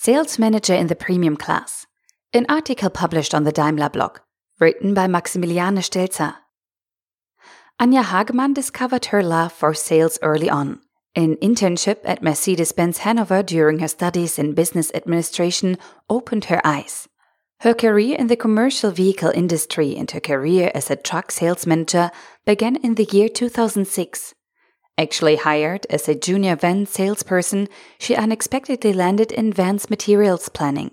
Sales Manager in the Premium Class. An article published on the Daimler blog, written by Maximiliane Stelzer. Anja Hagemann discovered her love for sales early on. An internship at Mercedes Benz Hannover during her studies in business administration opened her eyes. Her career in the commercial vehicle industry and her career as a truck sales manager began in the year 2006. Actually hired as a junior van salesperson, she unexpectedly landed in Vans materials planning.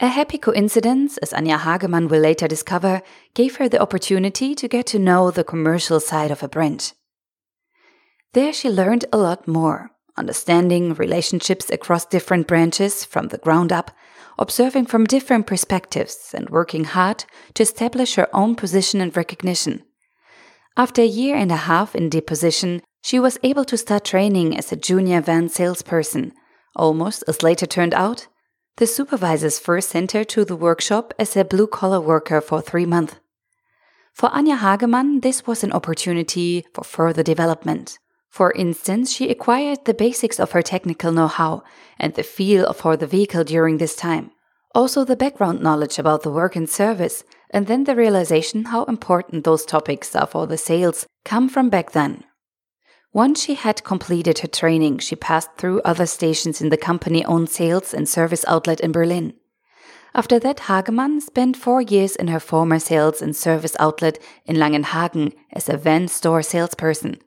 A happy coincidence, as Anja Hagemann will later discover, gave her the opportunity to get to know the commercial side of a branch. There she learned a lot more, understanding relationships across different branches from the ground up, observing from different perspectives, and working hard to establish her own position and recognition. After a year and a half in the position, she was able to start training as a junior van salesperson. Almost, as later turned out, the supervisors first sent her to the workshop as a blue collar worker for three months. For Anja Hagemann, this was an opportunity for further development. For instance, she acquired the basics of her technical know how and the feel of for the vehicle during this time. Also, the background knowledge about the work and service, and then the realization how important those topics are for the sales come from back then. Once she had completed her training, she passed through other stations in the company owned sales and service outlet in Berlin. After that, Hagemann spent four years in her former sales and service outlet in Langenhagen as a van store salesperson.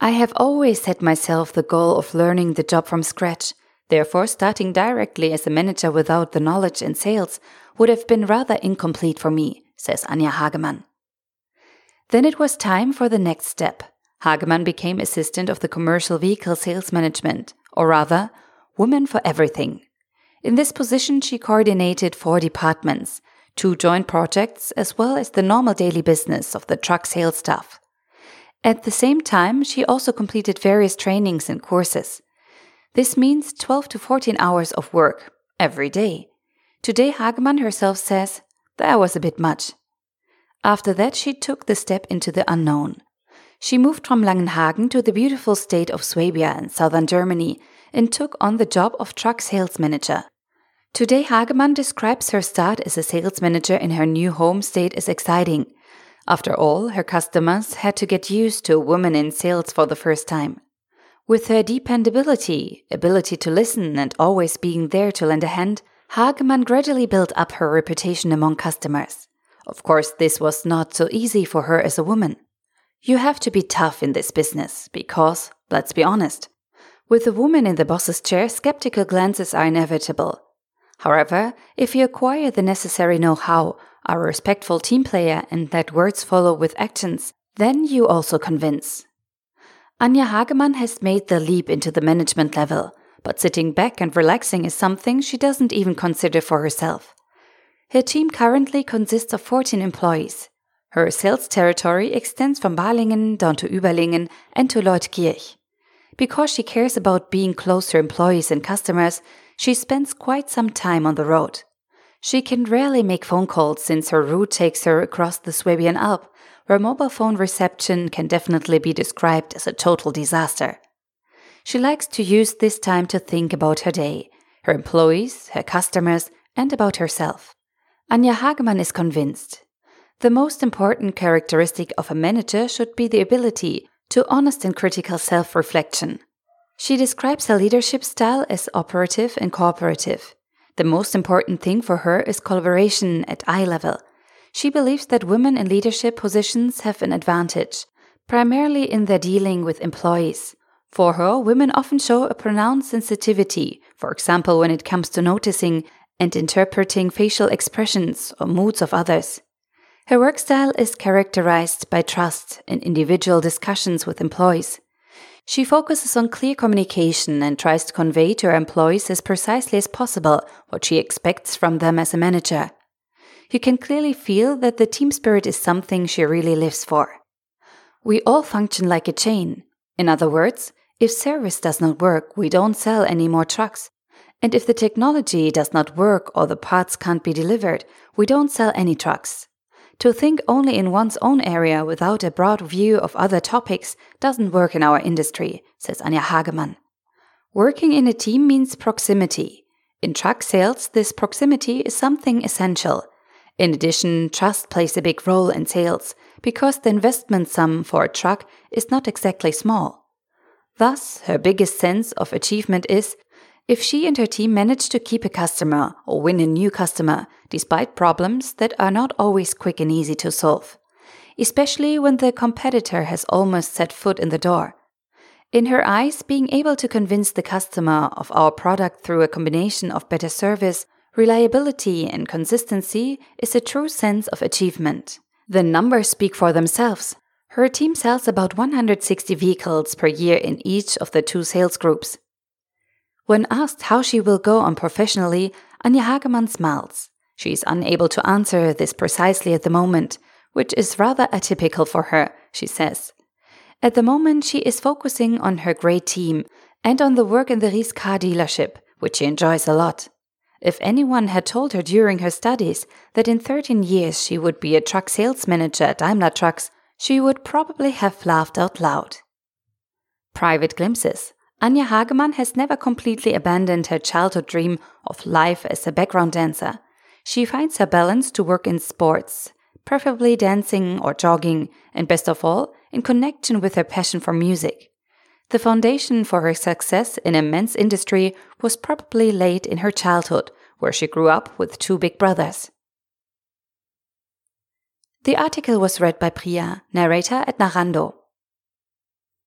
I have always set myself the goal of learning the job from scratch. Therefore, starting directly as a manager without the knowledge in sales would have been rather incomplete for me, says Anja Hagemann. Then it was time for the next step Hagemann became assistant of the commercial vehicle sales management, or rather, woman for everything. In this position, she coordinated four departments, two joint projects, as well as the normal daily business of the truck sales staff. At the same time, she also completed various trainings and courses. This means 12 to 14 hours of work every day. Today, Hagemann herself says, that was a bit much. After that, she took the step into the unknown. She moved from Langenhagen to the beautiful state of Swabia in southern Germany and took on the job of truck sales manager. Today, Hagemann describes her start as a sales manager in her new home state as exciting. After all, her customers had to get used to a woman in sales for the first time. With her dependability, ability to listen, and always being there to lend a hand, Hagemann gradually built up her reputation among customers. Of course, this was not so easy for her as a woman. You have to be tough in this business because, let's be honest, with a woman in the boss's chair, skeptical glances are inevitable. However, if you acquire the necessary know how, are a respectful team player, and let words follow with actions, then you also convince. Anja Hagemann has made the leap into the management level, but sitting back and relaxing is something she doesn't even consider for herself. Her team currently consists of 14 employees. Her sales territory extends from Balingen down to Überlingen and to Leutkirch. Because she cares about being close to employees and customers, she spends quite some time on the road. She can rarely make phone calls since her route takes her across the Swabian Alp, where mobile phone reception can definitely be described as a total disaster. She likes to use this time to think about her day, her employees, her customers, and about herself. Anja Hagemann is convinced the most important characteristic of a manager should be the ability to honest and critical self reflection. She describes her leadership style as operative and cooperative. The most important thing for her is collaboration at eye level. She believes that women in leadership positions have an advantage, primarily in their dealing with employees. For her, women often show a pronounced sensitivity, for example, when it comes to noticing and interpreting facial expressions or moods of others. Her work style is characterized by trust and individual discussions with employees. She focuses on clear communication and tries to convey to her employees as precisely as possible what she expects from them as a manager. You can clearly feel that the team spirit is something she really lives for. We all function like a chain. In other words, if service does not work, we don't sell any more trucks. And if the technology does not work or the parts can't be delivered, we don't sell any trucks. To think only in one's own area without a broad view of other topics doesn't work in our industry, says Anja Hagemann. Working in a team means proximity. In truck sales, this proximity is something essential. In addition, trust plays a big role in sales because the investment sum for a truck is not exactly small. Thus, her biggest sense of achievement is if she and her team manage to keep a customer or win a new customer despite problems that are not always quick and easy to solve, especially when the competitor has almost set foot in the door. In her eyes, being able to convince the customer of our product through a combination of better service, reliability, and consistency is a true sense of achievement. The numbers speak for themselves. Her team sells about 160 vehicles per year in each of the two sales groups. When asked how she will go on professionally, Anja Hagemann smiles. She is unable to answer this precisely at the moment, which is rather atypical for her, she says. At the moment, she is focusing on her great team and on the work in the Ries car dealership, which she enjoys a lot. If anyone had told her during her studies that in 13 years she would be a truck sales manager at Daimler Trucks, she would probably have laughed out loud. Private glimpses. Anja Hagemann has never completely abandoned her childhood dream of life as a background dancer. She finds her balance to work in sports, preferably dancing or jogging, and best of all, in connection with her passion for music. The foundation for her success in a immense industry was probably laid in her childhood, where she grew up with two big brothers. The article was read by Priya, narrator at Narando.